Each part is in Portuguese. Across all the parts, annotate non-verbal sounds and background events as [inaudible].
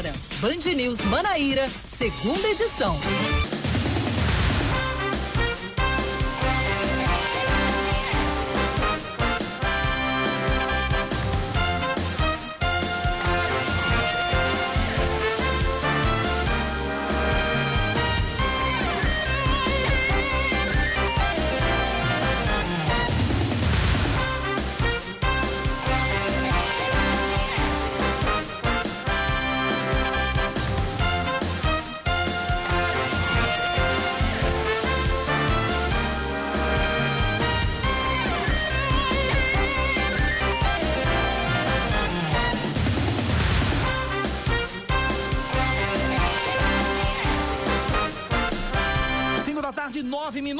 agora, Band News Manaíra, segunda edição.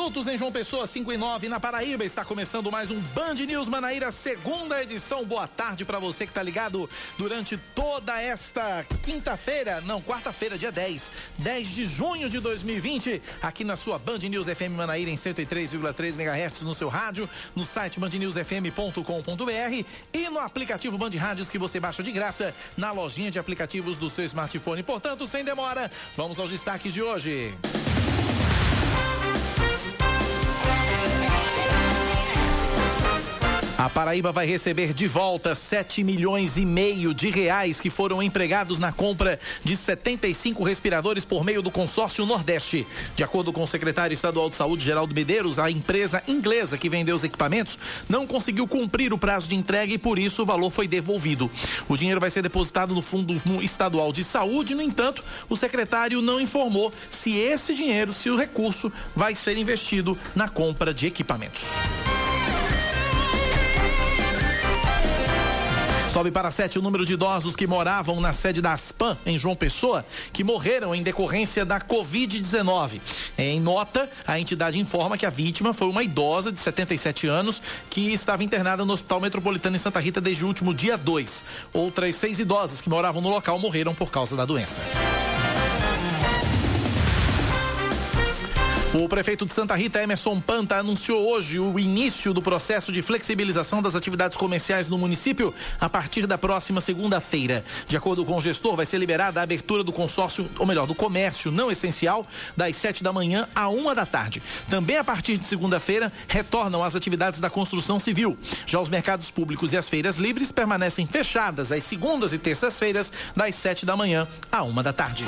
Minutos em João Pessoa, 5 e 9 na Paraíba. Está começando mais um Band News Manaíra, segunda edição. Boa tarde para você que está ligado durante toda esta quinta-feira, não, quarta-feira, dia 10, 10 de junho de 2020, aqui na sua Band News FM Manaíra em 103,3 MHz no seu rádio, no site bandnewsfm.com.br e no aplicativo Band Rádios que você baixa de graça na lojinha de aplicativos do seu smartphone. Portanto, sem demora, vamos aos destaques de hoje. A Paraíba vai receber de volta 7 milhões e meio de reais que foram empregados na compra de 75 respiradores por meio do consórcio Nordeste. De acordo com o secretário estadual de Saúde, Geraldo Medeiros, a empresa inglesa que vendeu os equipamentos não conseguiu cumprir o prazo de entrega e por isso o valor foi devolvido. O dinheiro vai ser depositado no Fundo Estadual de Saúde, no entanto, o secretário não informou se esse dinheiro, se o recurso vai ser investido na compra de equipamentos. Sobe para sete o número de idosos que moravam na sede da Aspan, em João Pessoa, que morreram em decorrência da Covid-19. Em nota, a entidade informa que a vítima foi uma idosa de 77 anos que estava internada no Hospital Metropolitano em Santa Rita desde o último dia 2. Outras seis idosas que moravam no local morreram por causa da doença. O prefeito de Santa Rita, Emerson Panta, anunciou hoje o início do processo de flexibilização das atividades comerciais no município a partir da próxima segunda-feira. De acordo com o gestor, vai ser liberada a abertura do consórcio, ou melhor, do comércio não essencial, das sete da manhã à uma da tarde. Também a partir de segunda-feira retornam as atividades da construção civil. Já os mercados públicos e as feiras livres permanecem fechadas às segundas e terças-feiras, das sete da manhã à uma da tarde.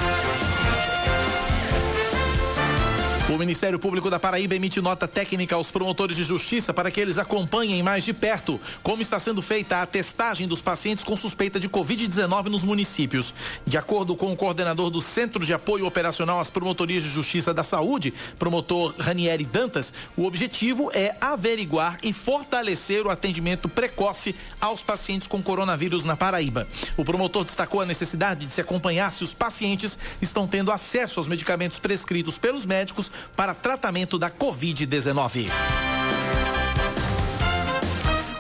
O Ministério Público da Paraíba emite nota técnica aos promotores de justiça para que eles acompanhem mais de perto como está sendo feita a testagem dos pacientes com suspeita de Covid-19 nos municípios. De acordo com o coordenador do Centro de Apoio Operacional às Promotorias de Justiça da Saúde, promotor Ranieri Dantas, o objetivo é averiguar e fortalecer o atendimento precoce aos pacientes com coronavírus na Paraíba. O promotor destacou a necessidade de se acompanhar se os pacientes estão tendo acesso aos medicamentos prescritos pelos médicos para tratamento da Covid-19.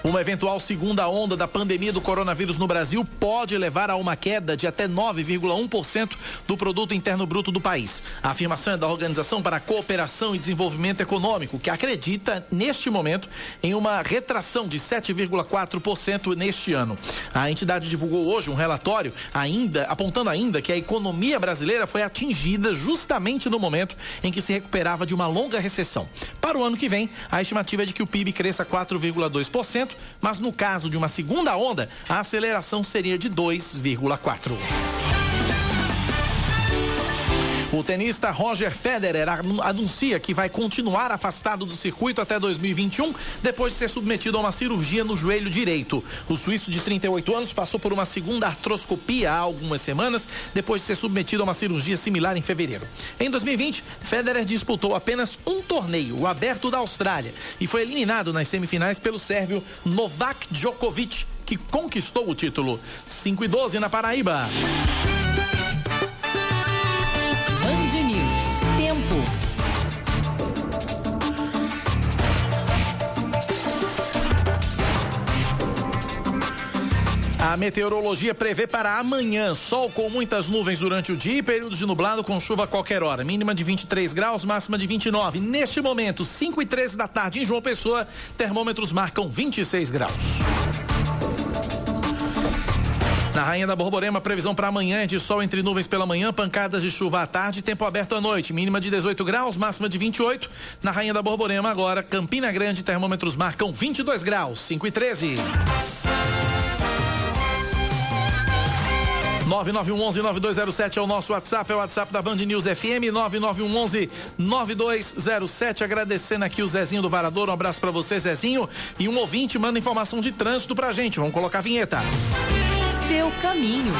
Uma eventual segunda onda da pandemia do coronavírus no Brasil pode levar a uma queda de até 9,1% do produto interno bruto do país. A afirmação é da Organização para a Cooperação e Desenvolvimento Econômico, que acredita neste momento em uma retração de 7,4% neste ano. A entidade divulgou hoje um relatório ainda apontando ainda que a economia brasileira foi atingida justamente no momento em que se recuperava de uma longa recessão. Para o ano que vem, a estimativa é de que o PIB cresça 4,2% mas no caso de uma segunda onda, a aceleração seria de 2,4%. O tenista Roger Federer anuncia que vai continuar afastado do circuito até 2021, depois de ser submetido a uma cirurgia no joelho direito. O suíço de 38 anos passou por uma segunda artroscopia há algumas semanas, depois de ser submetido a uma cirurgia similar em fevereiro. Em 2020, Federer disputou apenas um torneio, o Aberto da Austrália, e foi eliminado nas semifinais pelo sérvio Novak Djokovic, que conquistou o título. 5 e 12 na Paraíba. A meteorologia prevê para amanhã sol com muitas nuvens durante o dia e períodos de nublado com chuva a qualquer hora. Mínima de 23 graus, máxima de 29. Neste momento, 5 e 13 da tarde em João Pessoa, termômetros marcam 26 graus. Na Rainha da Borborema, previsão para amanhã é de sol entre nuvens pela manhã, pancadas de chuva à tarde, tempo aberto à noite, mínima de 18 graus, máxima de 28. Na Rainha da Borborema, agora, Campina Grande, termômetros marcam 22 graus, 5 e 13. 9911-9207 é o nosso WhatsApp, é o WhatsApp da Band News FM, 9911-9207. Agradecendo aqui o Zezinho do Varador, um abraço para você, Zezinho. E um ouvinte manda informação de trânsito pra gente. Vamos colocar a vinheta seu caminho.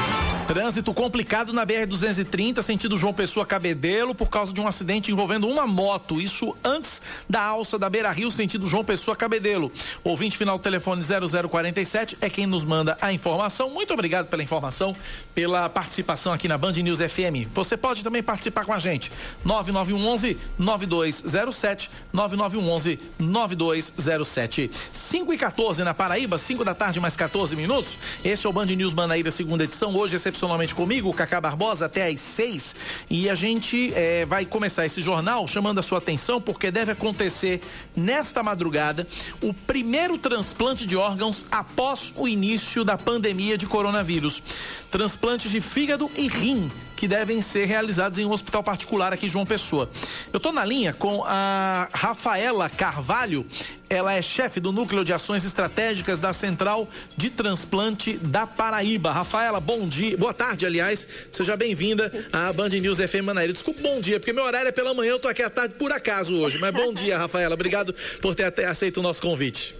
Trânsito complicado na BR-230, sentido João Pessoa Cabedelo, por causa de um acidente envolvendo uma moto. Isso antes da alça da Beira Rio, sentido João Pessoa Cabedelo. Ouvinte final do telefone 0047 é quem nos manda a informação. Muito obrigado pela informação, pela participação aqui na Band News FM. Você pode também participar com a gente. 9911 9207 9911 9207. 5 e 14 na Paraíba, 5 da tarde mais 14 minutos. Este é o Band News Manaíra, segunda edição. Hoje, excepcionalmente comigo, Cacá Barbosa, até às seis. E a gente é, vai começar esse jornal chamando a sua atenção, porque deve acontecer nesta madrugada o primeiro transplante de órgãos após o início da pandemia de coronavírus. Transplantes de fígado e rim que devem ser realizados em um hospital particular aqui em João Pessoa. Eu estou na linha com a Rafaela Carvalho, ela é chefe do Núcleo de Ações Estratégicas da Central de Transplante da Paraíba. Rafaela, bom dia, boa tarde, aliás, seja bem-vinda à Band News FM Manaíra. Desculpa, bom dia, porque meu horário é pela manhã, eu tô aqui à tarde por acaso hoje, mas bom dia, Rafaela, obrigado por ter aceito o nosso convite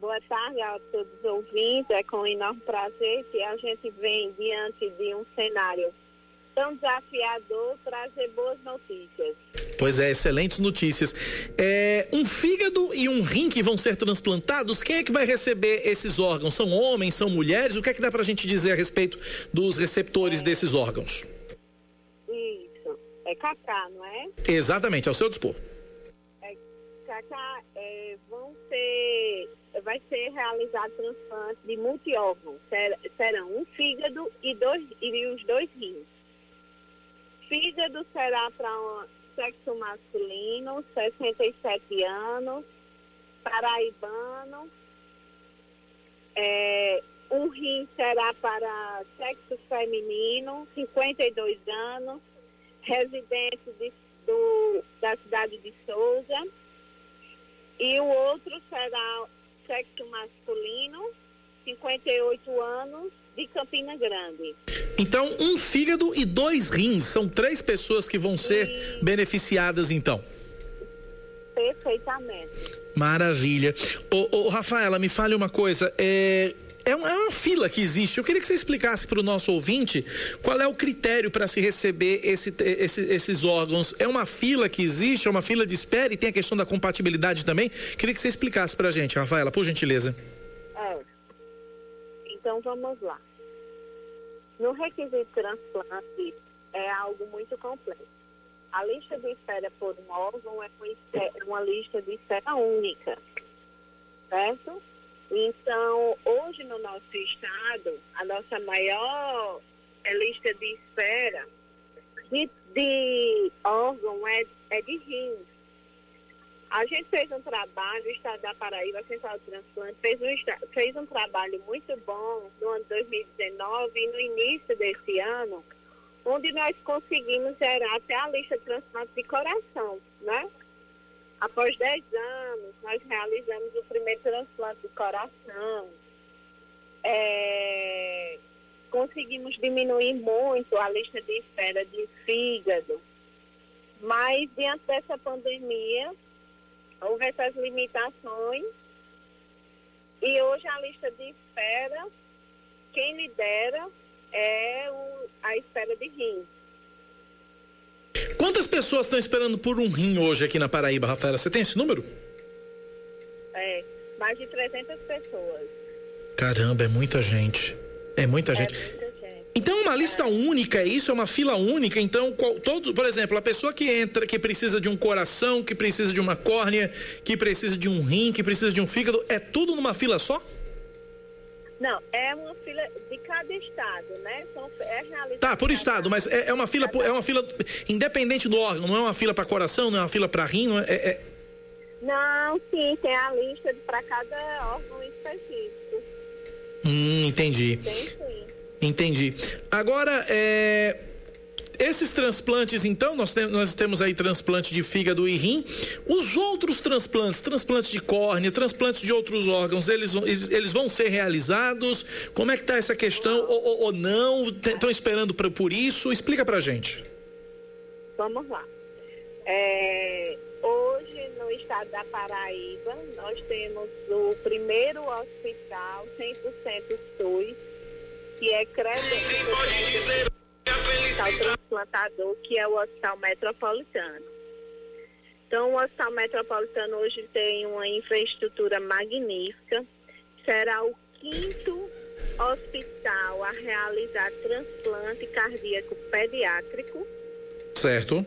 boa tarde a todos os ouvintes. É com enorme prazer que a gente vem diante de um cenário tão desafiador trazer boas notícias. Pois é, excelentes notícias. É, um fígado e um rim que vão ser transplantados, quem é que vai receber esses órgãos? São homens, são mulheres? O que é que dá pra gente dizer a respeito dos receptores é. desses órgãos? Isso, é Cacá, não é? Exatamente, ao seu dispor. É, Cacá, é, vão ser vai ser realizado transplante de multiórgãos. Ser, serão um fígado e, dois, e os dois rins. Fígado será para um sexo masculino, 67 anos, paraibano. É, um rim será para sexo feminino, 52 anos, residente de, do, da cidade de Souza. E o outro será sexo masculino, 58 anos, de Campina Grande. Então, um fígado e dois rins, são três pessoas que vão ser e... beneficiadas, então. Perfeitamente. Maravilha. Ô, ô, Rafaela, me fale uma coisa. É, é uma, é uma fila que existe. Eu queria que você explicasse para o nosso ouvinte qual é o critério para se receber esse, esse, esses órgãos. É uma fila que existe, é uma fila de espera e tem a questão da compatibilidade também. Queria que você explicasse para a gente, Rafaela, por gentileza. É. Então vamos lá. No requisito transplante é algo muito complexo. A lista de espera por um órgão é uma lista de espera única, certo? Então, hoje no nosso estado, a nossa maior é, lista de espera de, de órgão é, é de rins. A gente fez um trabalho, o Estado da Paraíba, Central de Transplante, fez um, fez um trabalho muito bom no ano 2019 e no início desse ano, onde nós conseguimos gerar até a lista de transplante de coração, né? Após 10 anos, nós realizamos o primeiro transplante de coração. É, conseguimos diminuir muito a lista de espera de fígado. Mas, diante dessa pandemia, houve essas limitações. E hoje a lista de espera, quem lidera é o, a espera de rins. Pessoas estão esperando por um rim hoje aqui na Paraíba, Rafaela? Você tem esse número? É, mais de 300 pessoas. Caramba, é muita gente. É muita é gente. Muita gente. Então é uma lista é. única, é isso? É uma fila única? Então, qual, todos, por exemplo, a pessoa que entra, que precisa de um coração, que precisa de uma córnea, que precisa de um rim, que precisa de um fígado, é tudo numa fila só? Não, é uma fila de cada estado, né? São, é realizado. Tá, por estado, mas é, é, uma fila, é uma fila independente do órgão, não é uma fila para coração, não é uma fila para rim, não é, é, Não, sim, tem a lista para cada órgão específico. Hum, entendi. Tem sim. Entendi. Agora, é, esses transplantes, então, nós, tem, nós temos aí transplante de fígado e rim. Os outros transplantes, transplantes de córnea, transplantes de outros órgãos, eles, eles vão ser realizados? Como é que está essa questão? Ou, ou, ou não? Estão esperando pra, por isso? Explica pra gente. Vamos lá. É, hoje, no estado da Paraíba, nós temos o primeiro hospital 100% SUS, que é credenciado hospital transplantador, que é o Hospital Metropolitano. Então, o Hospital Metropolitano hoje tem uma infraestrutura magnífica, será o quinto hospital a realizar transplante cardíaco pediátrico. Certo.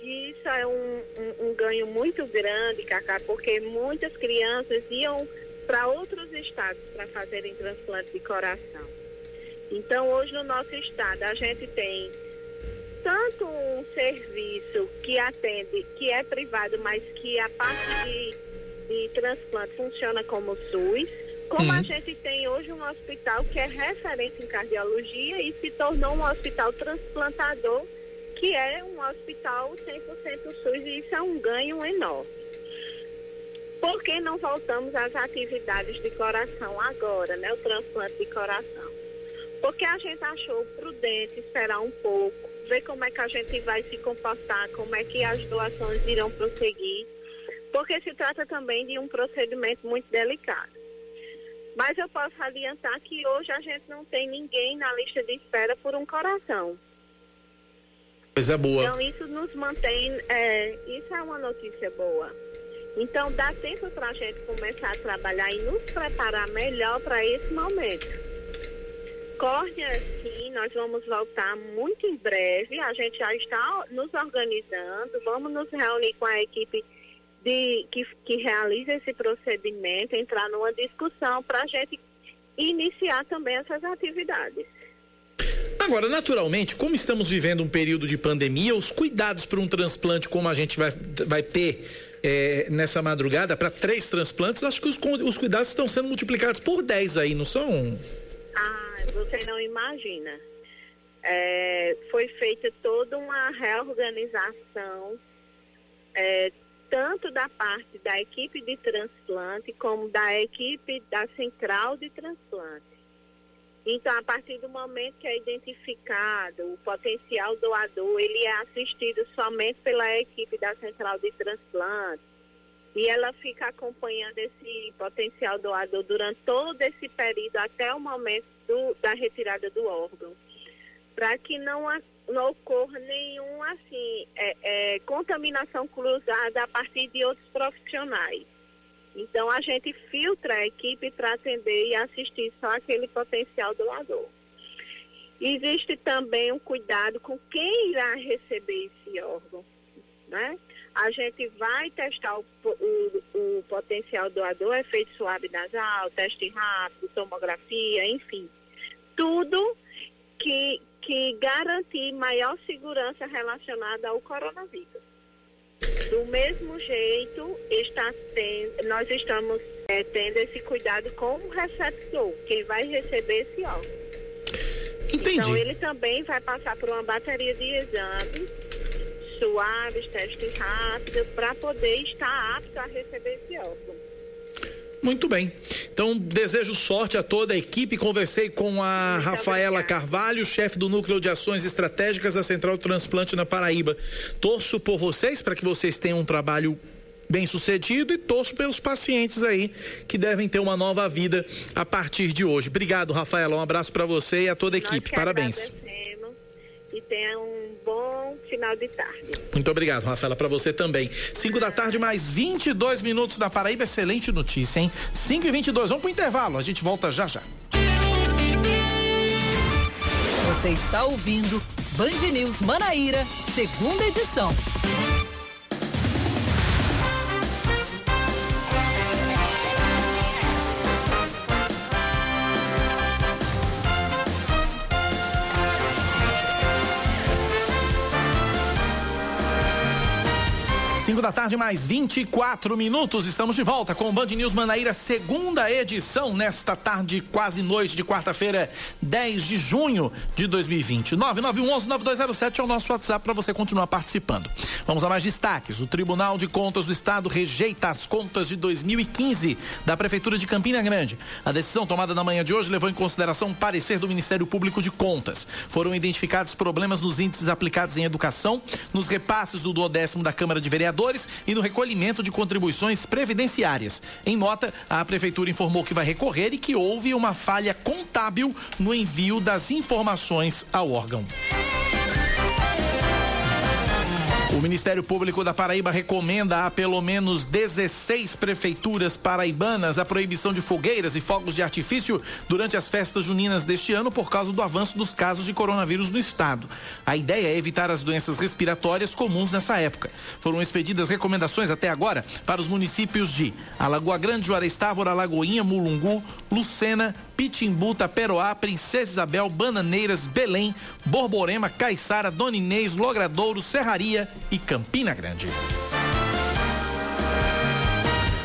E isso é um, um, um ganho muito grande, Cacá, porque muitas crianças iam para outros estados para fazerem transplante de coração. Então, hoje no nosso estado, a gente tem tanto um serviço que atende, que é privado, mas que a parte de, de transplante funciona como SUS, como uhum. a gente tem hoje um hospital que é referência em cardiologia e se tornou um hospital transplantador, que é um hospital 100% SUS, e isso é um ganho enorme. Por que não voltamos às atividades de coração agora, né? O transplante de coração. Porque a gente achou prudente esperar um pouco, ver como é que a gente vai se comportar, como é que as doações irão prosseguir, porque se trata também de um procedimento muito delicado. Mas eu posso adiantar que hoje a gente não tem ninguém na lista de espera por um coração. Coisa boa. Então isso nos mantém, é, isso é uma notícia boa. Então dá tempo para a gente começar a trabalhar e nos preparar melhor para esse momento. Córnea, sim, nós vamos voltar muito em breve. A gente já está nos organizando, vamos nos reunir com a equipe de, que, que realiza esse procedimento, entrar numa discussão para a gente iniciar também essas atividades. Agora, naturalmente, como estamos vivendo um período de pandemia, os cuidados para um transplante como a gente vai, vai ter é, nessa madrugada, para três transplantes, acho que os, os cuidados estão sendo multiplicados por 10 aí, não são? Ah, você não imagina. É, foi feita toda uma reorganização, é, tanto da parte da equipe de transplante como da equipe da central de transplante. Então, a partir do momento que é identificado o potencial doador, ele é assistido somente pela equipe da central de transplante e ela fica acompanhando esse potencial doador durante todo esse período até o momento do, da retirada do órgão, para que não, não ocorra nenhum assim é, é, contaminação cruzada a partir de outros profissionais. Então a gente filtra a equipe para atender e assistir só aquele potencial doador. Existe também um cuidado com quem irá receber esse órgão, né? A gente vai testar o, o, o potencial doador, efeito suave nasal, teste rápido, tomografia, enfim. Tudo que, que garantir maior segurança relacionada ao coronavírus. Do mesmo jeito, está tendo, nós estamos é, tendo esse cuidado com o receptor, quem vai receber esse órgão. Entendi. Então, ele também vai passar por uma bateria de exames suaves, teste rápido, para poder estar apto a receber esse órgão. Muito bem. Então, desejo sorte a toda a equipe. Conversei com a Muito Rafaela obrigada. Carvalho, chefe do Núcleo de Ações Estratégicas da Central Transplante na Paraíba. Torço por vocês para que vocês tenham um trabalho bem sucedido e torço pelos pacientes aí que devem ter uma nova vida a partir de hoje. Obrigado, Rafaela. Um abraço para você e a toda a equipe. Parabéns. E tenha um bom final de tarde. Muito obrigado, Rafaela, para você também. 5 da tarde, mais 22 minutos da Paraíba. Excelente notícia, hein? 5 e 22 Vamos pro intervalo. A gente volta já já. Você está ouvindo Band News Manaíra, segunda edição. 5 da tarde, mais 24 minutos. Estamos de volta com o Band News Manaíra, segunda edição, nesta tarde, quase noite de quarta-feira, 10 de junho de 2020. 9911-9207 é o nosso WhatsApp para você continuar participando. Vamos a mais destaques. O Tribunal de Contas do Estado rejeita as contas de 2015 da Prefeitura de Campina Grande. A decisão tomada na manhã de hoje levou em consideração o parecer do Ministério Público de Contas. Foram identificados problemas nos índices aplicados em educação, nos repasses do duodécimo da Câmara de Vereadores e no recolhimento de contribuições previdenciárias. Em nota, a Prefeitura informou que vai recorrer e que houve uma falha contábil no envio das informações ao órgão. O Ministério Público da Paraíba recomenda a pelo menos 16 prefeituras paraibanas a proibição de fogueiras e fogos de artifício durante as festas juninas deste ano por causa do avanço dos casos de coronavírus no estado. A ideia é evitar as doenças respiratórias comuns nessa época. Foram expedidas recomendações até agora para os municípios de Alagoa Grande, Juarez Távora, Lagoinha, Mulungu, Lucena, Pitimbu, Taperoá, Princesa Isabel, Bananeiras, Belém, Borborema, Caiçara, Dona Inês, Logradouro, Serraria e Campina Grande.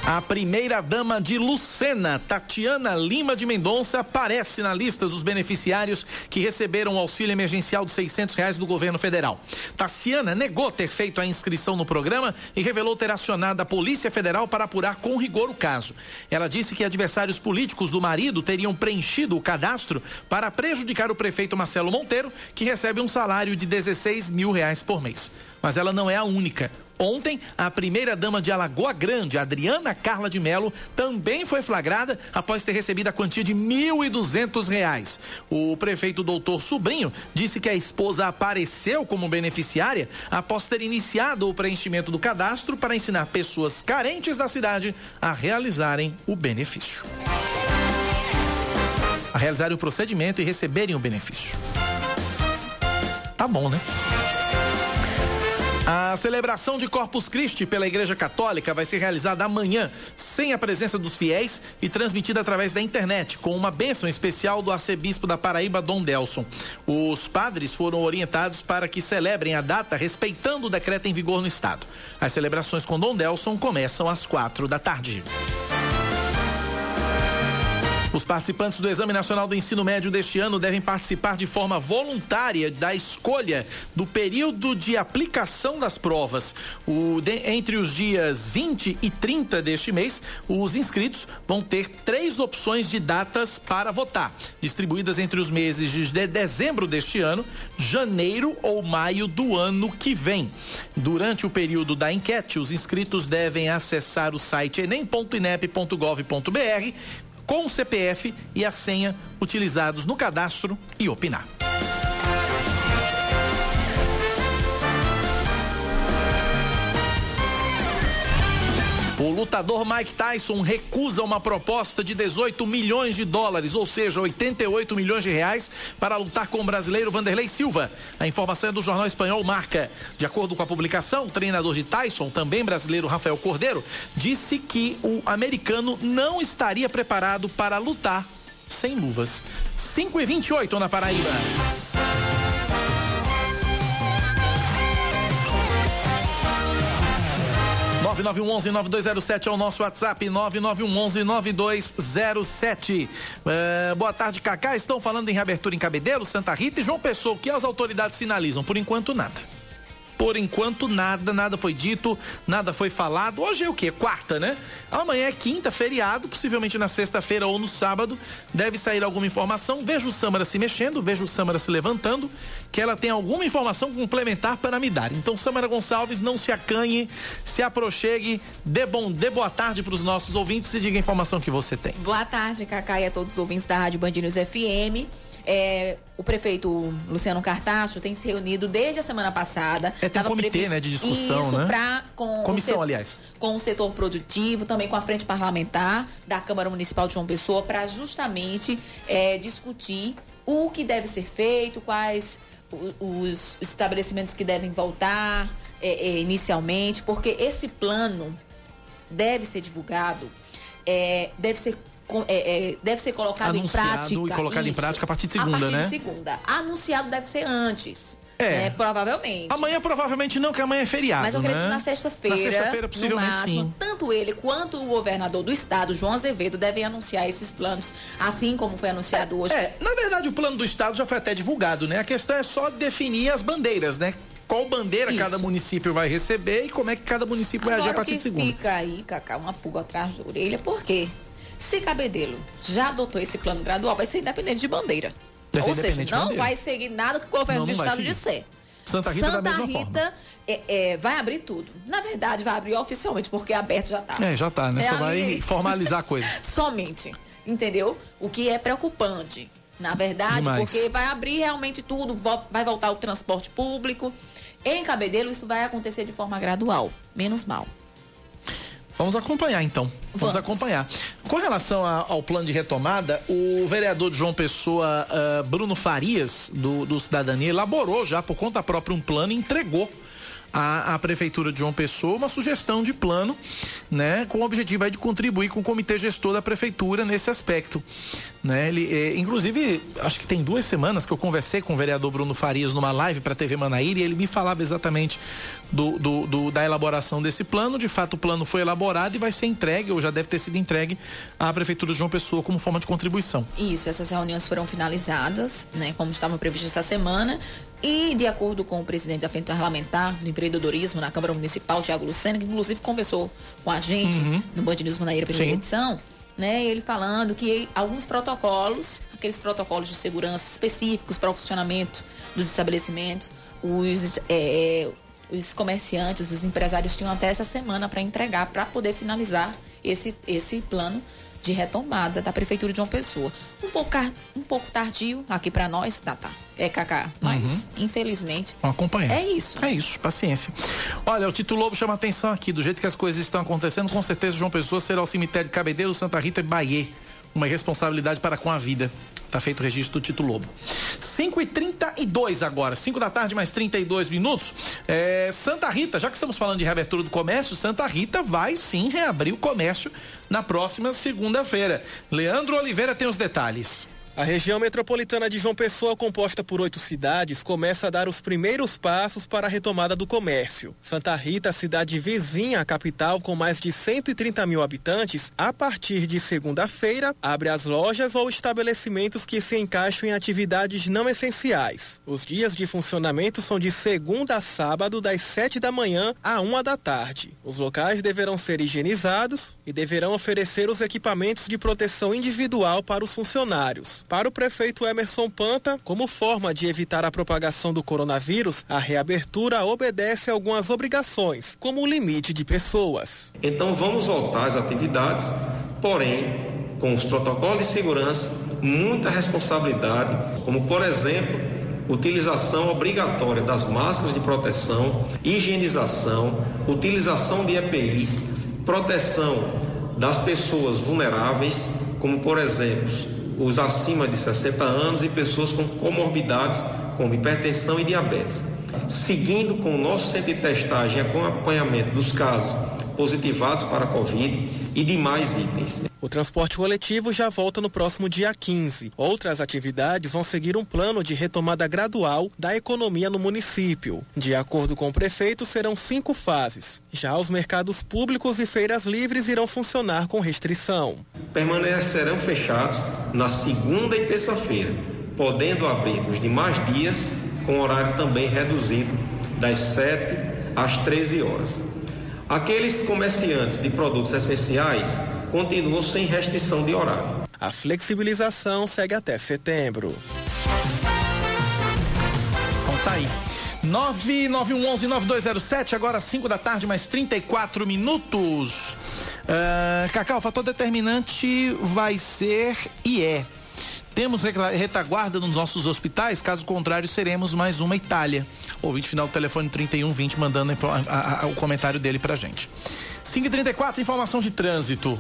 A primeira-dama de Lucena, Tatiana Lima de Mendonça, aparece na lista dos beneficiários que receberam o auxílio emergencial de 600 reais do governo federal. Taciana negou ter feito a inscrição no programa e revelou ter acionado a Polícia Federal para apurar com rigor o caso. Ela disse que adversários políticos do marido teriam preenchido o cadastro para prejudicar o prefeito Marcelo Monteiro, que recebe um salário de 16 mil reais por mês. Mas ela não é a única. Ontem, a primeira-dama de Alagoa Grande, Adriana Carla de Melo, também foi flagrada após ter recebido a quantia de R$ 1.200. O prefeito doutor Sobrinho disse que a esposa apareceu como beneficiária após ter iniciado o preenchimento do cadastro para ensinar pessoas carentes da cidade a realizarem o benefício. A realizarem o procedimento e receberem o benefício. Tá bom, né? A celebração de Corpus Christi pela Igreja Católica vai ser realizada amanhã, sem a presença dos fiéis e transmitida através da internet, com uma bênção especial do arcebispo da Paraíba, Dom Delson. Os padres foram orientados para que celebrem a data respeitando o decreto em vigor no estado. As celebrações com Dom Delson começam às quatro da tarde. Os participantes do Exame Nacional do Ensino Médio deste ano devem participar de forma voluntária da escolha do período de aplicação das provas. O, de, entre os dias 20 e 30 deste mês, os inscritos vão ter três opções de datas para votar, distribuídas entre os meses de dezembro deste ano, janeiro ou maio do ano que vem. Durante o período da enquete, os inscritos devem acessar o site enem.inep.gov.br com o CPF e a senha utilizados no cadastro e opinar. O lutador Mike Tyson recusa uma proposta de 18 milhões de dólares, ou seja, 88 milhões de reais, para lutar com o brasileiro Vanderlei Silva. A informação é do jornal espanhol Marca. De acordo com a publicação, o treinador de Tyson, também brasileiro Rafael Cordeiro, disse que o americano não estaria preparado para lutar sem luvas. 5 e 28 na Paraíba. 9911-9207 é o nosso WhatsApp, 9911-9207. É, boa tarde, Cacá. Estão falando em reabertura em Cabedelo, Santa Rita e João Pessoa. O que as autoridades sinalizam? Por enquanto, nada. Por enquanto, nada, nada foi dito, nada foi falado. Hoje é o quê? Quarta, né? Amanhã é quinta, feriado, possivelmente na sexta-feira ou no sábado deve sair alguma informação. Vejo o Samara se mexendo, vejo o Samara se levantando, que ela tem alguma informação complementar para me dar. Então, Samara Gonçalves, não se acanhe, se aproxegue, dê, bom, dê boa tarde para os nossos ouvintes e diga a informação que você tem. Boa tarde, Cacá, e a todos os ouvintes da Rádio Band News FM. É, o prefeito Luciano Cartacho tem se reunido desde a semana passada. É, tem um comitê, previsto... né, de discussão, Isso, né? Pra, com Comissão, o aliás. Com o setor produtivo, também com a frente parlamentar da Câmara Municipal de João Pessoa, para justamente é, discutir o que deve ser feito, quais os estabelecimentos que devem voltar é, é, inicialmente, porque esse plano deve ser divulgado, é, deve ser é, é, deve ser colocado Anunciado em prática. e colocado isso, em prática a partir de segunda, a partir né? De segunda. Anunciado deve ser antes. É. Né? Provavelmente. Amanhã provavelmente não, que amanhã é feriado. Mas eu acredito né? na sexta-feira. Na sexta-feira, possivelmente no máximo, sim. Tanto ele quanto o governador do estado, João Azevedo, devem anunciar esses planos, assim como foi anunciado hoje. É, na verdade o plano do estado já foi até divulgado, né? A questão é só definir as bandeiras, né? Qual bandeira Isso. cada município vai receber e como é que cada município vai agir a Agora partir de segunda. fica aí, Cacá, uma pulga atrás da orelha, por quê? Se Cabedelo já adotou esse plano gradual, vai ser independente de bandeira. Vai Ou seja, não bandeira. vai seguir nada que o governo Não, do não vai estado disser. Santa Rita Santa Rita é, é, vai abrir tudo. Na verdade, vai abrir oficialmente, porque aberto já tá. É, já tá, né? É Só vai ali. formalizar a coisa. [laughs] Somente. Entendeu? O que é preocupante. Na verdade, Demais. porque vai abrir realmente tudo, vai voltar o transporte público. Em Cabedelo, isso vai acontecer de forma gradual. Menos mal. Vamos acompanhar então. Vamos, Vamos. acompanhar. Com relação a- ao plano de retomada, o vereador de João Pessoa, ah, Bruno Farias, do, do Cidadania, elaborou já por conta própria um plano e entregou à, à Prefeitura de João Pessoa uma sugestão de plano, né, com o objetivo de contribuir com o comitê gestor da Prefeitura nesse aspecto. Né, ele, eh, inclusive, acho que tem duas semanas que eu conversei com o vereador Bruno Farias numa live para a TV Manaíra e ele me falava exatamente do, do- do- da elaboração desse plano. De fato, o plano foi elaborado e vai ser entregue, ou já deve ter sido entregue, à Prefeitura de João Pessoa como forma de contribuição. Isso, essas reuniões foram finalizadas, né, como estavam previstas essa semana. E, de acordo com o presidente da Frente Parlamentar do Empreendedorismo na Câmara Municipal, Tiago Lucena, que inclusive conversou com a gente no Band News Manaíra, Sim. edição, né, ele falando que alguns protocolos, aqueles protocolos de segurança específicos para o funcionamento dos estabelecimentos, os, é, os comerciantes, os empresários tinham até essa semana para entregar, para poder finalizar esse, esse plano de retomada da Prefeitura de João Pessoa. Um pouco, um pouco tardio aqui para nós, Tata, é Cacá, mas infelizmente Vamos acompanhar. é isso. É isso, paciência. Olha, o Tito Lobo chama atenção aqui, do jeito que as coisas estão acontecendo, com certeza João Pessoa será o cemitério de Cabedelo, Santa Rita e Bahia. Uma responsabilidade para com a vida. Tá feito o registro do Tito Lobo. 5 e 32 agora, 5 da tarde, mais 32 minutos. É, Santa Rita, já que estamos falando de reabertura do comércio, Santa Rita vai sim reabrir o comércio na próxima segunda-feira. Leandro Oliveira tem os detalhes. A região metropolitana de João Pessoa, composta por oito cidades, começa a dar os primeiros passos para a retomada do comércio. Santa Rita, cidade vizinha à capital com mais de 130 mil habitantes, a partir de segunda-feira, abre as lojas ou estabelecimentos que se encaixam em atividades não essenciais. Os dias de funcionamento são de segunda a sábado, das 7 da manhã à 1 da tarde. Os locais deverão ser higienizados e deverão oferecer os equipamentos de proteção individual para os funcionários. Para o prefeito Emerson Panta, como forma de evitar a propagação do coronavírus, a reabertura obedece algumas obrigações, como o limite de pessoas. Então vamos voltar às atividades, porém com os protocolos de segurança, muita responsabilidade, como por exemplo, utilização obrigatória das máscaras de proteção, higienização, utilização de EPIs, proteção das pessoas vulneráveis, como por exemplo, os acima de 60 anos e pessoas com comorbidades como hipertensão e diabetes. Seguindo com o nosso centro de testagem e acompanhamento dos casos positivados para a Covid e demais itens. O transporte coletivo já volta no próximo dia 15. Outras atividades vão seguir um plano de retomada gradual da economia no município. De acordo com o prefeito, serão cinco fases. Já os mercados públicos e feiras livres irão funcionar com restrição. Permanecerão fechados na segunda e terça-feira, podendo abrir nos demais dias com horário também reduzido das 7 às 13 horas. Aqueles comerciantes de produtos essenciais continuam sem restrição de horário. A flexibilização segue até setembro. Então tá aí. 99111-9207, agora 5 da tarde, mais 34 minutos. Uh, Cacau, o fator determinante vai ser e é. Temos retaguarda nos nossos hospitais, caso contrário, seremos mais uma Itália. Ouvinte final do telefone 3120 mandando a, a, o comentário dele pra gente. 5h34, informação de trânsito.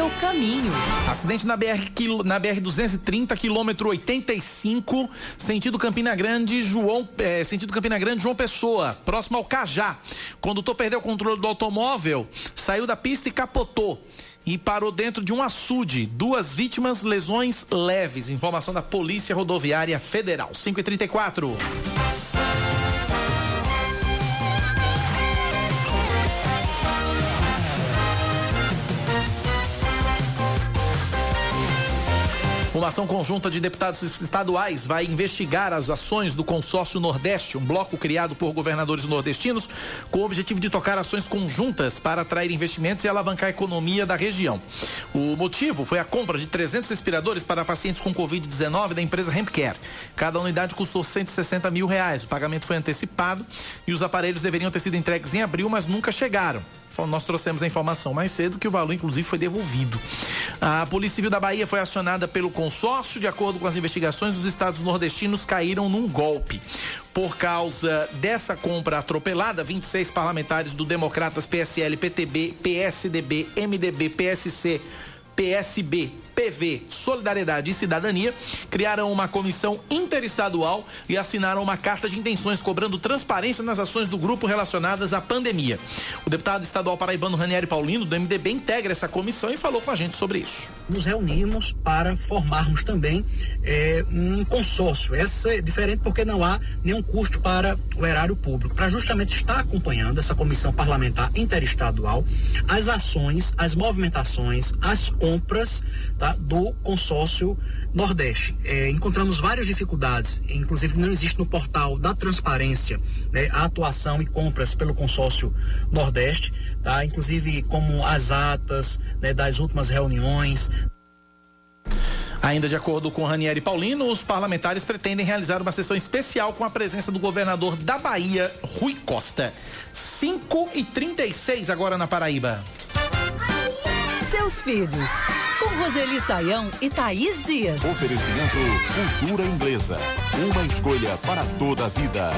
Seu caminho. Acidente na BR, na BR 230, quilômetro 85, sentido Campina Grande, João, é, sentido Campina Grande, João Pessoa, próximo ao Cajá. Condutor perdeu o controle do automóvel, saiu da pista e capotou. e parou dentro de um açude. Duas vítimas, lesões leves. Informação da Polícia Rodoviária Federal. 5 Uma ação conjunta de deputados estaduais vai investigar as ações do Consórcio Nordeste, um bloco criado por governadores nordestinos com o objetivo de tocar ações conjuntas para atrair investimentos e alavancar a economia da região. O motivo foi a compra de 300 respiradores para pacientes com Covid-19 da empresa Hempcare. Cada unidade custou 160 mil reais. O pagamento foi antecipado e os aparelhos deveriam ter sido entregues em abril, mas nunca chegaram. Nós trouxemos a informação mais cedo que o valor, inclusive, foi devolvido. A Polícia Civil da Bahia foi acionada pelo consórcio. De acordo com as investigações, os estados nordestinos caíram num golpe. Por causa dessa compra atropelada, 26 parlamentares do Democratas, PSL, PTB, PSDB, MDB, PSC, PSB, PV, Solidariedade e Cidadania criaram uma comissão interestadual e assinaram uma carta de intenções cobrando transparência nas ações do grupo relacionadas à pandemia. O deputado estadual paraibano Ranieri Paulino, do MDB, integra essa comissão e falou com a gente sobre isso. Nos reunimos para formarmos também é, um consórcio. Essa é diferente porque não há nenhum custo para o erário público, para justamente estar acompanhando essa comissão parlamentar interestadual, as ações, as movimentações, as compras, tá? Do consórcio Nordeste. É, encontramos várias dificuldades, inclusive não existe no portal da transparência né, a atuação e compras pelo consórcio Nordeste, tá? inclusive como as atas né, das últimas reuniões. Ainda de acordo com Ranieri Paulino, os parlamentares pretendem realizar uma sessão especial com a presença do governador da Bahia, Rui Costa. 5 e 36 agora na Paraíba. Seus filhos com Roseli Saião e Thaís Dias. Oferecimento Cultura Inglesa. Uma escolha para toda a vida.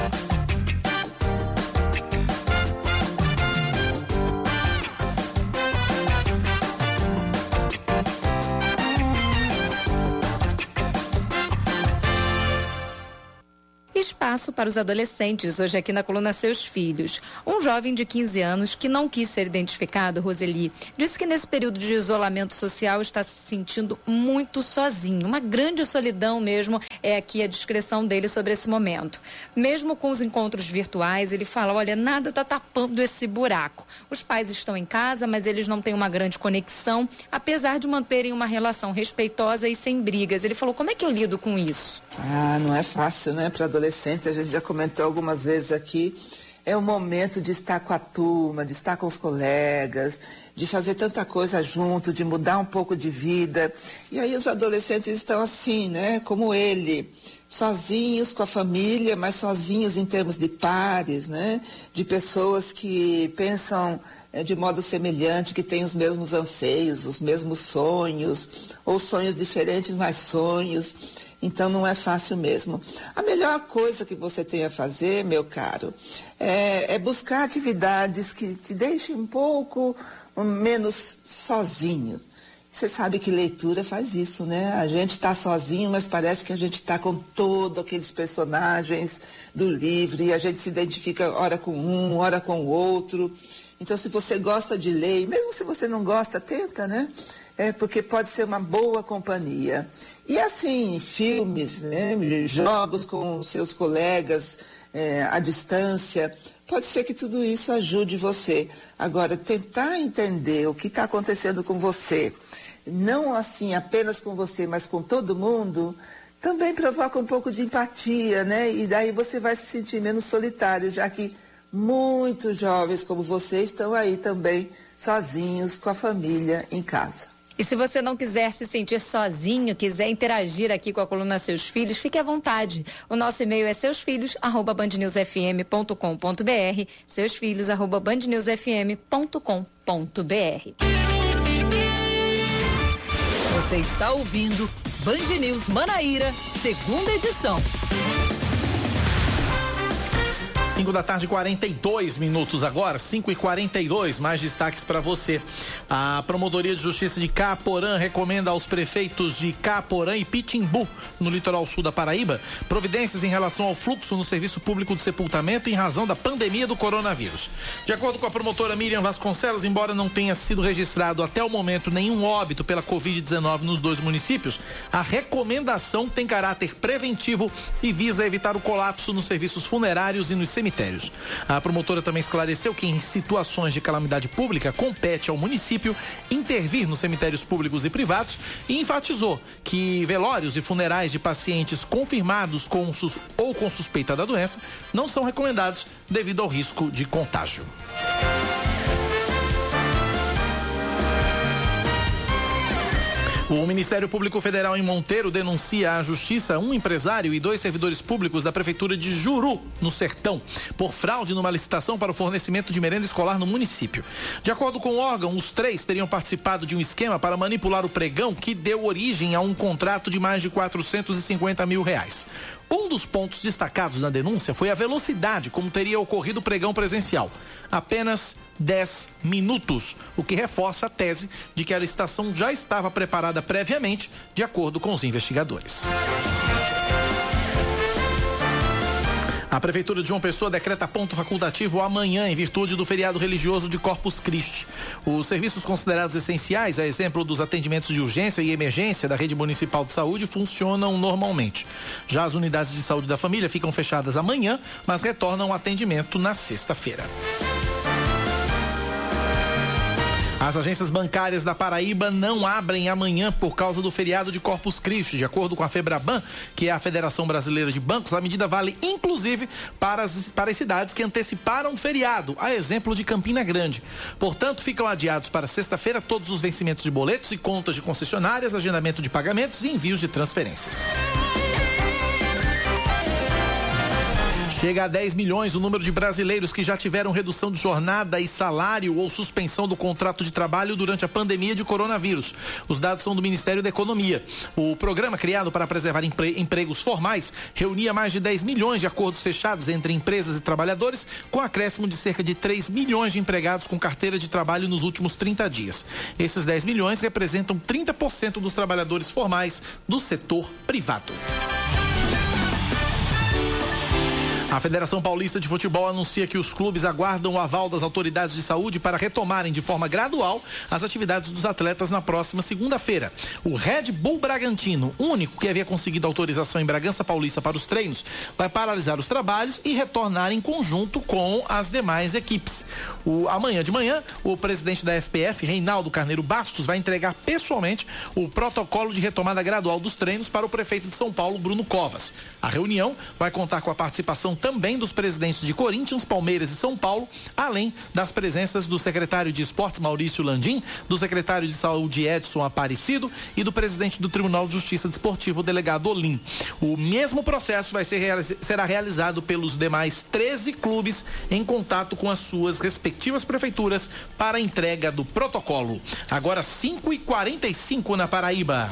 Espaço para os adolescentes, hoje aqui na coluna Seus Filhos. Um jovem de 15 anos que não quis ser identificado, Roseli, disse que nesse período de isolamento social está se sentindo muito sozinho. Uma grande solidão mesmo é aqui a descrição dele sobre esse momento. Mesmo com os encontros virtuais, ele fala: olha, nada está tapando esse buraco. Os pais estão em casa, mas eles não têm uma grande conexão, apesar de manterem uma relação respeitosa e sem brigas. Ele falou: como é que eu lido com isso? Ah, não é fácil, né, para adolescente a gente já comentou algumas vezes aqui, é o momento de estar com a turma, de estar com os colegas, de fazer tanta coisa junto, de mudar um pouco de vida. E aí os adolescentes estão assim, né? Como ele, sozinhos com a família, mas sozinhos em termos de pares, né? De pessoas que pensam é, de modo semelhante, que têm os mesmos anseios, os mesmos sonhos, ou sonhos diferentes, mas sonhos. Então não é fácil mesmo. A melhor coisa que você tem a fazer, meu caro, é, é buscar atividades que te deixem um pouco menos sozinho. Você sabe que leitura faz isso, né? A gente está sozinho, mas parece que a gente está com todos aqueles personagens do livro e a gente se identifica ora com um, ora com o outro. Então, se você gosta de ler, mesmo se você não gosta, tenta, né? É porque pode ser uma boa companhia. E assim, filmes, né, jogos com seus colegas é, à distância, pode ser que tudo isso ajude você. Agora, tentar entender o que está acontecendo com você, não assim apenas com você, mas com todo mundo, também provoca um pouco de empatia, né? E daí você vai se sentir menos solitário, já que muitos jovens como você estão aí também sozinhos com a família em casa. E se você não quiser se sentir sozinho, quiser interagir aqui com a coluna Seus Filhos, fique à vontade. O nosso e-mail é seusfilhos@bandnewsfm.com.br, seusfilhos@bandnewsfm.com.br. Você está ouvindo Band News Manaíra, segunda edição. 5 da tarde, 42 minutos agora, 5 e 42 mais destaques para você. A Promotoria de Justiça de Caporã recomenda aos prefeitos de Caporã e Pitimbu, no litoral sul da Paraíba, providências em relação ao fluxo no serviço público de sepultamento em razão da pandemia do coronavírus. De acordo com a promotora Miriam Vasconcelos, embora não tenha sido registrado até o momento nenhum óbito pela Covid-19 nos dois municípios, a recomendação tem caráter preventivo e visa evitar o colapso nos serviços funerários e nos. A promotora também esclareceu que em situações de calamidade pública compete ao município intervir nos cemitérios públicos e privados e enfatizou que velórios e funerais de pacientes confirmados com sus ou com suspeita da doença não são recomendados devido ao risco de contágio. O Ministério Público Federal em Monteiro denuncia à Justiça um empresário e dois servidores públicos da Prefeitura de Juru, no Sertão, por fraude numa licitação para o fornecimento de merenda escolar no município. De acordo com o órgão, os três teriam participado de um esquema para manipular o pregão que deu origem a um contrato de mais de 450 mil reais. Um dos pontos destacados na denúncia foi a velocidade como teria ocorrido o pregão presencial. Apenas 10 minutos, o que reforça a tese de que a licitação já estava preparada previamente, de acordo com os investigadores. A Prefeitura de João Pessoa decreta ponto facultativo amanhã, em virtude do feriado religioso de Corpus Christi. Os serviços considerados essenciais, a exemplo dos atendimentos de urgência e emergência da rede municipal de saúde, funcionam normalmente. Já as unidades de saúde da família ficam fechadas amanhã, mas retornam ao atendimento na sexta-feira. As agências bancárias da Paraíba não abrem amanhã por causa do feriado de Corpus Christi. De acordo com a Febraban, que é a Federação Brasileira de Bancos, a medida vale inclusive para as, para as cidades que anteciparam o feriado, a exemplo de Campina Grande. Portanto, ficam adiados para sexta-feira todos os vencimentos de boletos e contas de concessionárias, agendamento de pagamentos e envios de transferências. Chega a 10 milhões o número de brasileiros que já tiveram redução de jornada e salário ou suspensão do contrato de trabalho durante a pandemia de coronavírus. Os dados são do Ministério da Economia. O programa criado para preservar empre empregos formais reunia mais de 10 milhões de acordos fechados entre empresas e trabalhadores, com acréscimo de cerca de 3 milhões de empregados com carteira de trabalho nos últimos 30 dias. Esses 10 milhões representam 30% dos trabalhadores formais do setor privado. A Federação Paulista de Futebol anuncia que os clubes aguardam o aval das autoridades de saúde para retomarem de forma gradual as atividades dos atletas na próxima segunda-feira. O Red Bull Bragantino, único que havia conseguido autorização em Bragança Paulista para os treinos, vai paralisar os trabalhos e retornar em conjunto com as demais equipes. O, amanhã de manhã, o presidente da FPF, Reinaldo Carneiro Bastos, vai entregar pessoalmente o protocolo de retomada gradual dos treinos para o prefeito de São Paulo, Bruno Covas. A reunião vai contar com a participação também dos presidentes de Corinthians, Palmeiras e São Paulo, além das presenças do secretário de Esportes Maurício Landim, do secretário de Saúde Edson Aparecido e do presidente do Tribunal de Justiça Desportivo, o delegado Olim. O mesmo processo vai ser será realizado pelos demais 13 clubes em contato com as suas respectivas prefeituras para a entrega do protocolo. Agora 5 e 45 na Paraíba.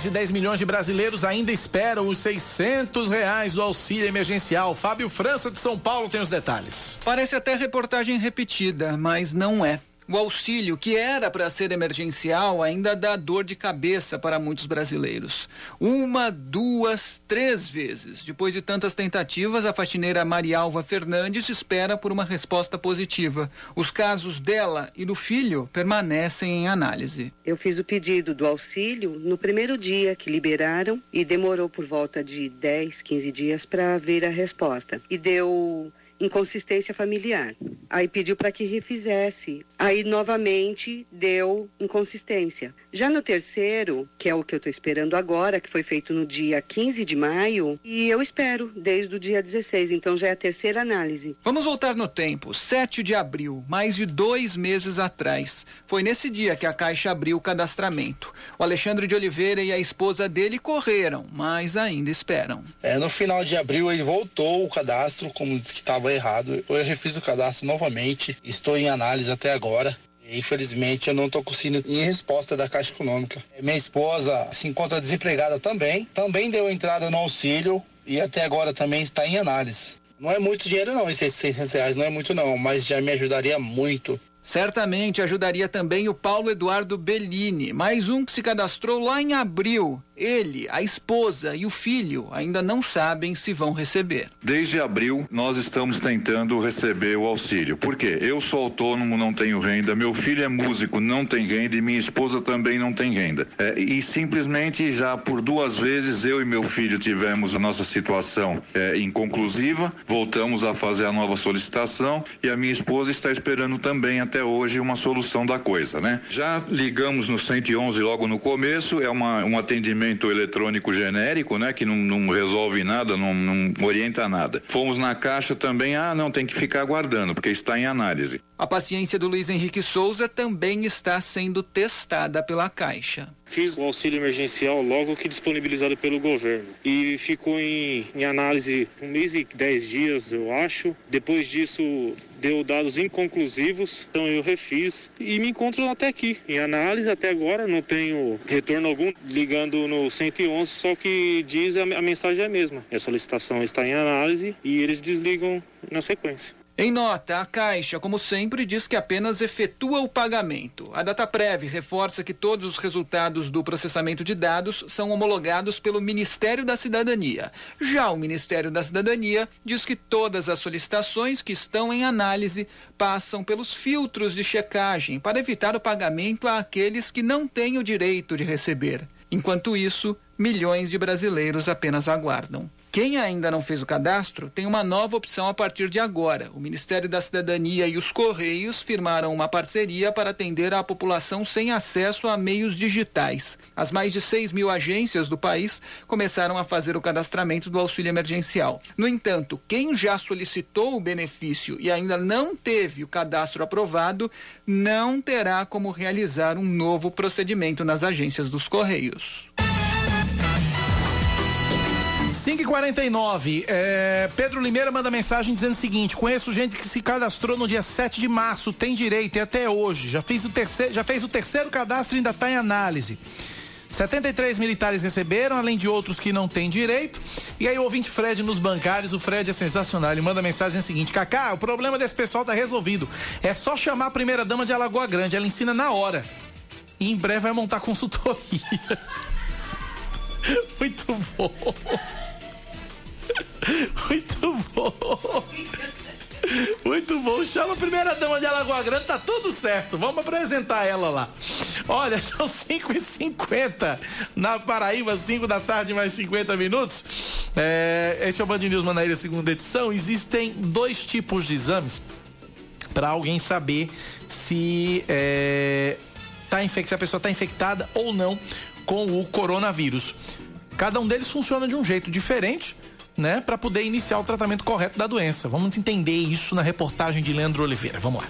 Mais de 10 milhões de brasileiros ainda esperam os 600 reais do auxílio emergencial. Fábio França de São Paulo tem os detalhes. Parece até reportagem repetida, mas não é. O auxílio, que era para ser emergencial, ainda dá dor de cabeça para muitos brasileiros. Uma, duas, três vezes. Depois de tantas tentativas, a faxineira Marialva Fernandes espera por uma resposta positiva. Os casos dela e do filho permanecem em análise. Eu fiz o pedido do auxílio no primeiro dia que liberaram e demorou por volta de 10, 15 dias para ver a resposta. E deu inconsistência familiar. Aí pediu para que refizesse. Aí novamente deu inconsistência. Já no terceiro, que é o que eu estou esperando agora, que foi feito no dia 15 de maio, e eu espero desde o dia 16, então já é a terceira análise. Vamos voltar no tempo, 7 de abril, mais de dois meses atrás. Foi nesse dia que a Caixa abriu o cadastramento. O Alexandre de Oliveira e a esposa dele correram, mas ainda esperam. É, no final de abril ele voltou o cadastro, como disse que estava errado. Eu refiz o cadastro novamente, estou em análise até agora. Infelizmente, eu não estou conseguindo em resposta da Caixa Econômica. Minha esposa se encontra desempregada também, também deu entrada no auxílio e até agora também está em análise. Não é muito dinheiro não, esses 600 reais não é muito não, mas já me ajudaria muito. Certamente ajudaria também o Paulo Eduardo Bellini, mais um que se cadastrou lá em abril. Ele, a esposa e o filho ainda não sabem se vão receber. Desde abril, nós estamos tentando receber o auxílio. Por quê? Eu sou autônomo, não tenho renda, meu filho é músico, não tem renda e minha esposa também não tem renda. É, e simplesmente já por duas vezes eu e meu filho tivemos a nossa situação é, inconclusiva, voltamos a fazer a nova solicitação e a minha esposa está esperando também até hoje uma solução da coisa, né? Já ligamos no 111 logo no começo, é uma, um atendimento eletrônico genérico, né? Que não, não resolve nada, não, não orienta nada. Fomos na caixa também, ah, não, tem que ficar aguardando, porque está em análise. A paciência do Luiz Henrique Souza também está sendo testada pela Caixa. Fiz o auxílio emergencial logo que disponibilizado pelo governo e ficou em, em análise um mês e dez dias, eu acho. Depois disso, deu dados inconclusivos, então eu refiz e me encontro até aqui, em análise até agora, não tenho retorno algum, ligando no 111, só que diz a, a mensagem é a mesma, a solicitação está em análise e eles desligam na sequência. Em nota, a Caixa, como sempre, diz que apenas efetua o pagamento. A Dataprev reforça que todos os resultados do processamento de dados são homologados pelo Ministério da Cidadania. Já o Ministério da Cidadania diz que todas as solicitações que estão em análise passam pelos filtros de checagem para evitar o pagamento àqueles que não têm o direito de receber. Enquanto isso, milhões de brasileiros apenas aguardam. Quem ainda não fez o cadastro tem uma nova opção a partir de agora. O Ministério da Cidadania e os Correios firmaram uma parceria para atender a população sem acesso a meios digitais. As mais de 6 mil agências do país começaram a fazer o cadastramento do auxílio emergencial. No entanto, quem já solicitou o benefício e ainda não teve o cadastro aprovado, não terá como realizar um novo procedimento nas agências dos Correios. 5h49. É, Pedro Limeira manda mensagem dizendo o seguinte: conheço gente que se cadastrou no dia 7 de março, tem direito e até hoje. Já, fiz o terceiro, já fez o terceiro cadastro e ainda está em análise. 73 militares receberam, além de outros que não têm direito. E aí o ouvinte Fred nos bancários, o Fred é sensacional. Ele manda mensagem seguinte: Cacá, o problema desse pessoal tá resolvido. É só chamar a primeira dama de Alagoa Grande, ela ensina na hora. E em breve vai montar consultoria. [laughs] Muito bom. [laughs] Muito bom. Muito bom. Chama a primeira dama de Alagoa Grande, tá tudo certo. Vamos apresentar ela lá. Olha, [laughs] são 5h50 na Paraíba, 5 da tarde, mais 50 minutos. É, esse é o Band News Manaíra, segunda edição. Existem dois tipos de exames para alguém saber se, é, tá se a pessoa está infectada ou não com o coronavírus. Cada um deles funciona de um jeito diferente né, para poder iniciar o tratamento correto da doença. Vamos entender isso na reportagem de Leandro Oliveira. Vamos lá.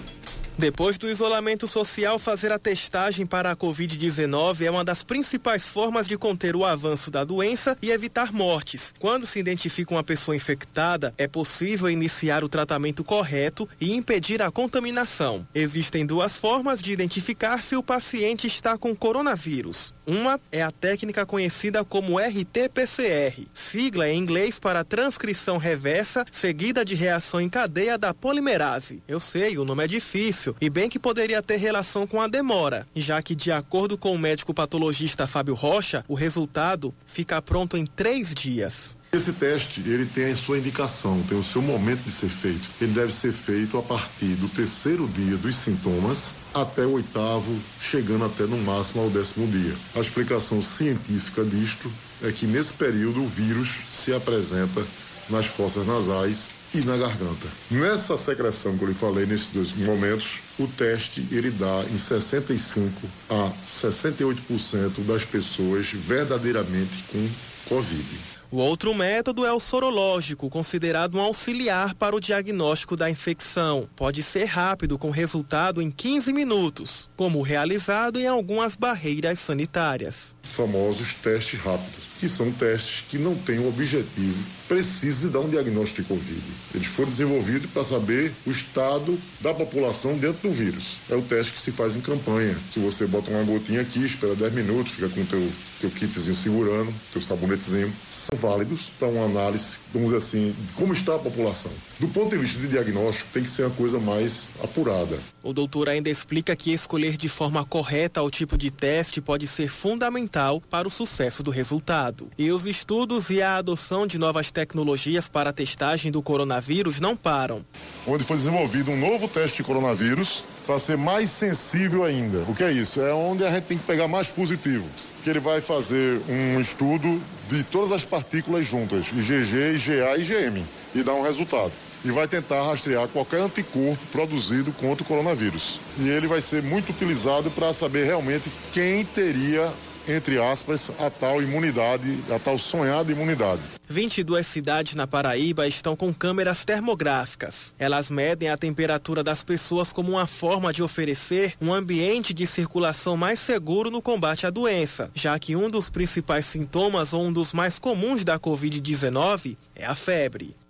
Depois do isolamento social, fazer a testagem para a Covid-19 é uma das principais formas de conter o avanço da doença e evitar mortes. Quando se identifica uma pessoa infectada, é possível iniciar o tratamento correto e impedir a contaminação. Existem duas formas de identificar se o paciente está com coronavírus. Uma é a técnica conhecida como RT-PCR, sigla em inglês para transcrição reversa seguida de reação em cadeia da polimerase. Eu sei, o nome é difícil e bem que poderia ter relação com a demora, já que, de acordo com o médico patologista Fábio Rocha, o resultado fica pronto em três dias. Esse teste, ele tem a sua indicação, tem o seu momento de ser feito. Ele deve ser feito a partir do terceiro dia dos sintomas até o oitavo, chegando até no máximo ao décimo dia. A explicação científica disto é que nesse período o vírus se apresenta nas fossas nasais e na garganta. Nessa secreção que eu lhe falei nesses dois momentos, o teste ele dá em 65 a 68% das pessoas verdadeiramente com Covid. O outro método é o sorológico, considerado um auxiliar para o diagnóstico da infecção. Pode ser rápido, com resultado em 15 minutos, como realizado em algumas barreiras sanitárias. Famosos testes rápidos que são testes que não têm o objetivo preciso de dar um diagnóstico de Covid. Eles foram desenvolvidos para saber o estado da população dentro do vírus. É o teste que se faz em campanha. Se você bota uma gotinha aqui, espera 10 minutos, fica com o teu, teu kitzinho segurando, teu sabonetezinho, são válidos para uma análise, vamos dizer assim, de como está a população. Do ponto de vista de diagnóstico, tem que ser uma coisa mais apurada. O doutor ainda explica que escolher de forma correta o tipo de teste pode ser fundamental para o sucesso do resultado. E os estudos e a adoção de novas tecnologias para a testagem do coronavírus não param. Onde foi desenvolvido um novo teste de coronavírus para ser mais sensível ainda. O que é isso? É onde a gente tem que pegar mais positivo. Que ele vai fazer um estudo de todas as partículas juntas, IgG, IgA e IgM, e dar um resultado e vai tentar rastrear qualquer anticorpo produzido contra o coronavírus. E ele vai ser muito utilizado para saber realmente quem teria entre aspas, a tal imunidade, a tal sonhada imunidade. 22 cidades na Paraíba estão com câmeras termográficas. Elas medem a temperatura das pessoas como uma forma de oferecer um ambiente de circulação mais seguro no combate à doença, já que um dos principais sintomas ou um dos mais comuns da Covid-19 é a febre.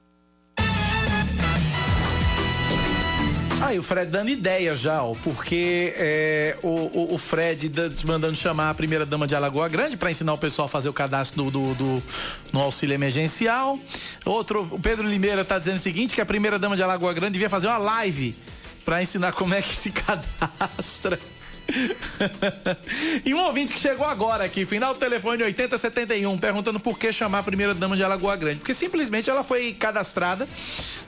Aí o Fred dando ideia já, ó, porque é, o, o, Fred mandando chamar a primeira dama de Alagoa Grande para ensinar o pessoal a fazer o cadastro do, do, no auxílio emergencial. Outro, o Pedro Limeira tá dizendo o seguinte: que a primeira dama de Alagoa Grande devia fazer uma live para ensinar como é que se [laughs] cadastra. [laughs] e um ouvinte que chegou agora aqui, final do telefone 8071, perguntando por que chamar a primeira dama de Alagoa Grande. Porque simplesmente ela foi cadastrada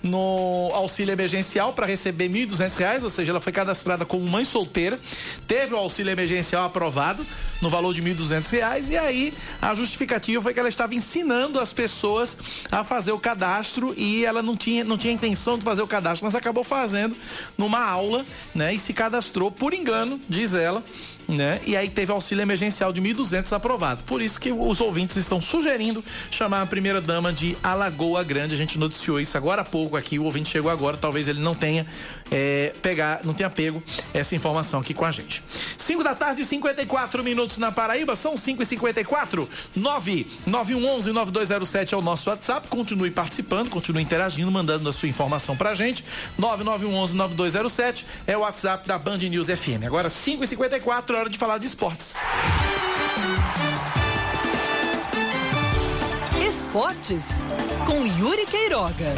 no auxílio emergencial para receber R$ 1.200, ou seja, ela foi cadastrada como mãe solteira, teve o auxílio emergencial aprovado no valor de R$ 1.200 e aí a justificativa foi que ela estava ensinando as pessoas a fazer o cadastro e ela não tinha, não tinha intenção de fazer o cadastro, mas acabou fazendo numa aula, né, e se cadastrou por engano, diz ela, né? E aí teve auxílio emergencial de 1.200 aprovado. Por isso que os ouvintes estão sugerindo chamar a primeira dama de Alagoa Grande. A gente noticiou isso agora há pouco aqui. O ouvinte chegou agora, talvez ele não tenha é, pegar, não tenha pego essa informação aqui com a gente. 5 da tarde, 54 minutos na Paraíba, são 5 e 54 99111 9207 é o nosso WhatsApp. Continue participando, continue interagindo, mandando a sua informação pra gente. 9911 9207 é o WhatsApp da Band News FM. Agora 5 e 54 é hora de falar de esportes. Esportes com Yuri Queiroga.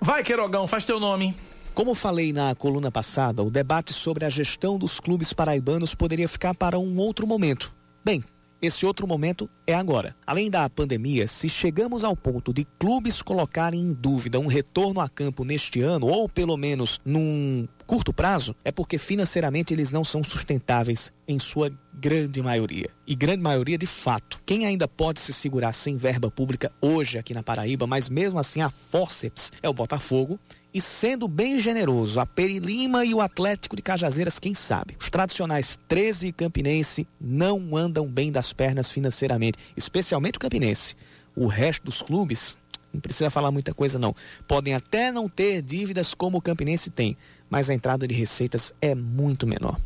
Vai, Queirogão, faz teu nome. Como falei na coluna passada, o debate sobre a gestão dos clubes paraibanos poderia ficar para um outro momento. Bem, esse outro momento é agora. Além da pandemia, se chegamos ao ponto de clubes colocarem em dúvida um retorno a campo neste ano, ou pelo menos num curto prazo, é porque financeiramente eles não são sustentáveis em sua grande maioria. E grande maioria de fato. Quem ainda pode se segurar sem verba pública hoje aqui na Paraíba, mas mesmo assim a forceps é o Botafogo e sendo bem generoso, a Perilima e o Atlético de Cajazeiras, quem sabe? Os tradicionais 13 e Campinense não andam bem das pernas financeiramente, especialmente o Campinense. O resto dos clubes, não precisa falar muita coisa não. Podem até não ter dívidas como o Campinense tem, mas a entrada de receitas é muito menor.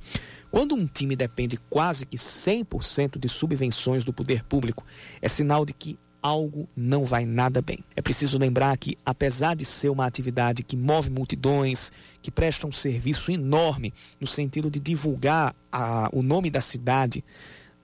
Quando um time depende quase que 100% de subvenções do poder público, é sinal de que algo não vai nada bem. É preciso lembrar que, apesar de ser uma atividade que move multidões, que presta um serviço enorme no sentido de divulgar a, o nome da cidade,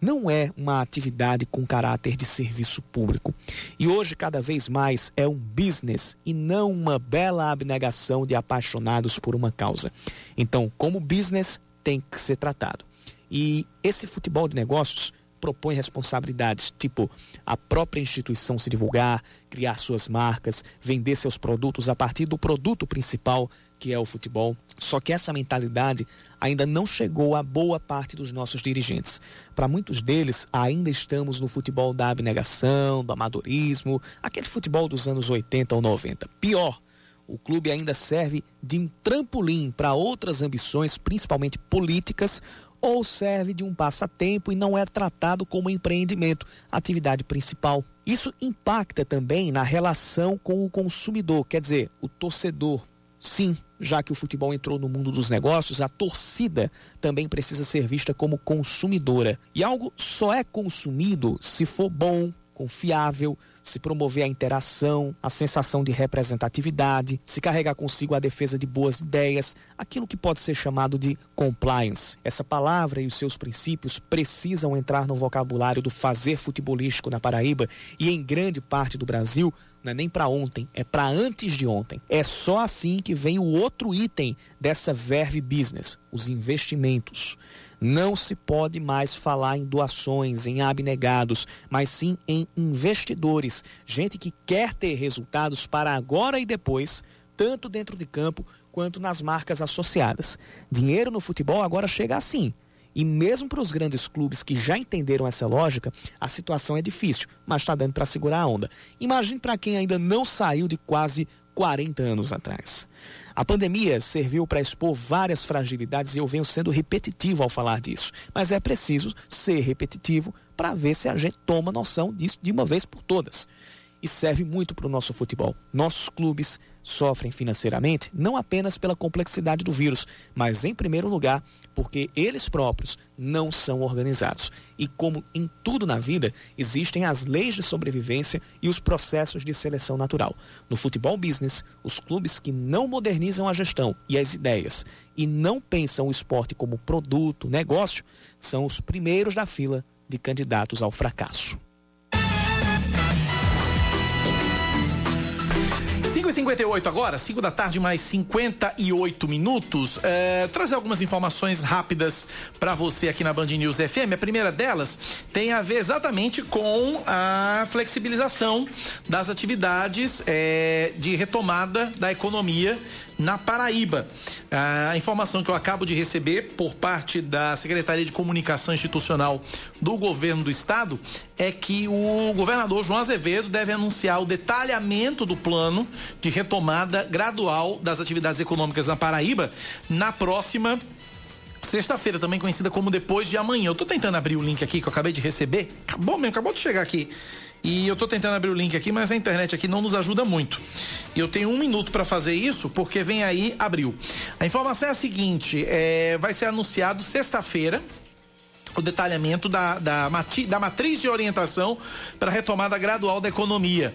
não é uma atividade com caráter de serviço público. E hoje, cada vez mais, é um business e não uma bela abnegação de apaixonados por uma causa. Então, como business, tem que ser tratado. E esse futebol de negócios propõe responsabilidades, tipo a própria instituição se divulgar, criar suas marcas, vender seus produtos a partir do produto principal, que é o futebol. Só que essa mentalidade ainda não chegou a boa parte dos nossos dirigentes. Para muitos deles, ainda estamos no futebol da abnegação, do amadorismo, aquele futebol dos anos 80 ou 90. Pior, o clube ainda serve de um trampolim para outras ambições, principalmente políticas ou serve de um passatempo e não é tratado como empreendimento, atividade principal. Isso impacta também na relação com o consumidor, quer dizer, o torcedor. Sim, já que o futebol entrou no mundo dos negócios, a torcida também precisa ser vista como consumidora. E algo só é consumido se for bom, confiável, se promover a interação, a sensação de representatividade, se carregar consigo a defesa de boas ideias, aquilo que pode ser chamado de compliance. Essa palavra e os seus princípios precisam entrar no vocabulário do fazer futebolístico na Paraíba e em grande parte do Brasil não é nem para ontem, é para antes de ontem. É só assim que vem o outro item dessa verve business, os investimentos. Não se pode mais falar em doações, em abnegados, mas sim em investidores, gente que quer ter resultados para agora e depois, tanto dentro de campo quanto nas marcas associadas. Dinheiro no futebol agora chega assim. E mesmo para os grandes clubes que já entenderam essa lógica, a situação é difícil, mas está dando para segurar a onda. Imagine para quem ainda não saiu de quase 40 anos atrás. A pandemia serviu para expor várias fragilidades e eu venho sendo repetitivo ao falar disso. Mas é preciso ser repetitivo para ver se a gente toma noção disso de uma vez por todas e serve muito para o nosso futebol. Nossos clubes sofrem financeiramente não apenas pela complexidade do vírus, mas em primeiro lugar porque eles próprios não são organizados. E como em tudo na vida, existem as leis de sobrevivência e os processos de seleção natural. No futebol business, os clubes que não modernizam a gestão e as ideias e não pensam o esporte como produto, negócio, são os primeiros da fila de candidatos ao fracasso. 5h58 agora, 5 da tarde, mais 58 minutos. É, trazer algumas informações rápidas para você aqui na Band News FM. A primeira delas tem a ver exatamente com a flexibilização das atividades é, de retomada da economia na Paraíba. A informação que eu acabo de receber por parte da Secretaria de Comunicação Institucional do Governo do Estado é que o governador João Azevedo deve anunciar o detalhamento do plano de retomada gradual das atividades econômicas na Paraíba na próxima sexta-feira, também conhecida como depois de amanhã. Eu tô tentando abrir o link aqui que eu acabei de receber. Acabou mesmo, acabou de chegar aqui. E eu tô tentando abrir o link aqui, mas a internet aqui não nos ajuda muito. Eu tenho um minuto para fazer isso, porque vem aí abril. A informação é a seguinte: é, vai ser anunciado sexta-feira o detalhamento da, da, da, matriz de orientação para a retomada gradual da economia.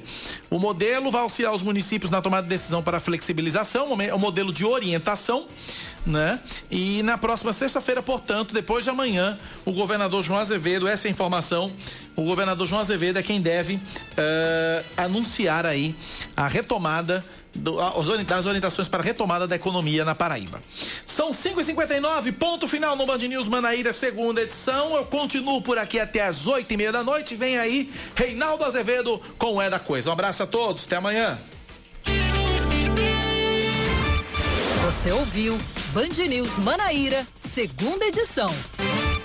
O modelo vai auxiliar os municípios na tomada de decisão para flexibilização, o modelo de orientação né? E na próxima sexta-feira, portanto, depois de amanhã, o governador João Azevedo, essa é informação, o governador João Azevedo é quem deve uh, anunciar aí a retomada do, das orientações para a retomada da economia na Paraíba. São 5h59, ponto final no Band News Manaíra, segunda edição. Eu continuo por aqui até as 8 e meia da noite. Vem aí Reinaldo Azevedo com o É da Coisa. Um abraço a todos, até amanhã. Você ouviu Band News Manaíra, segunda edição.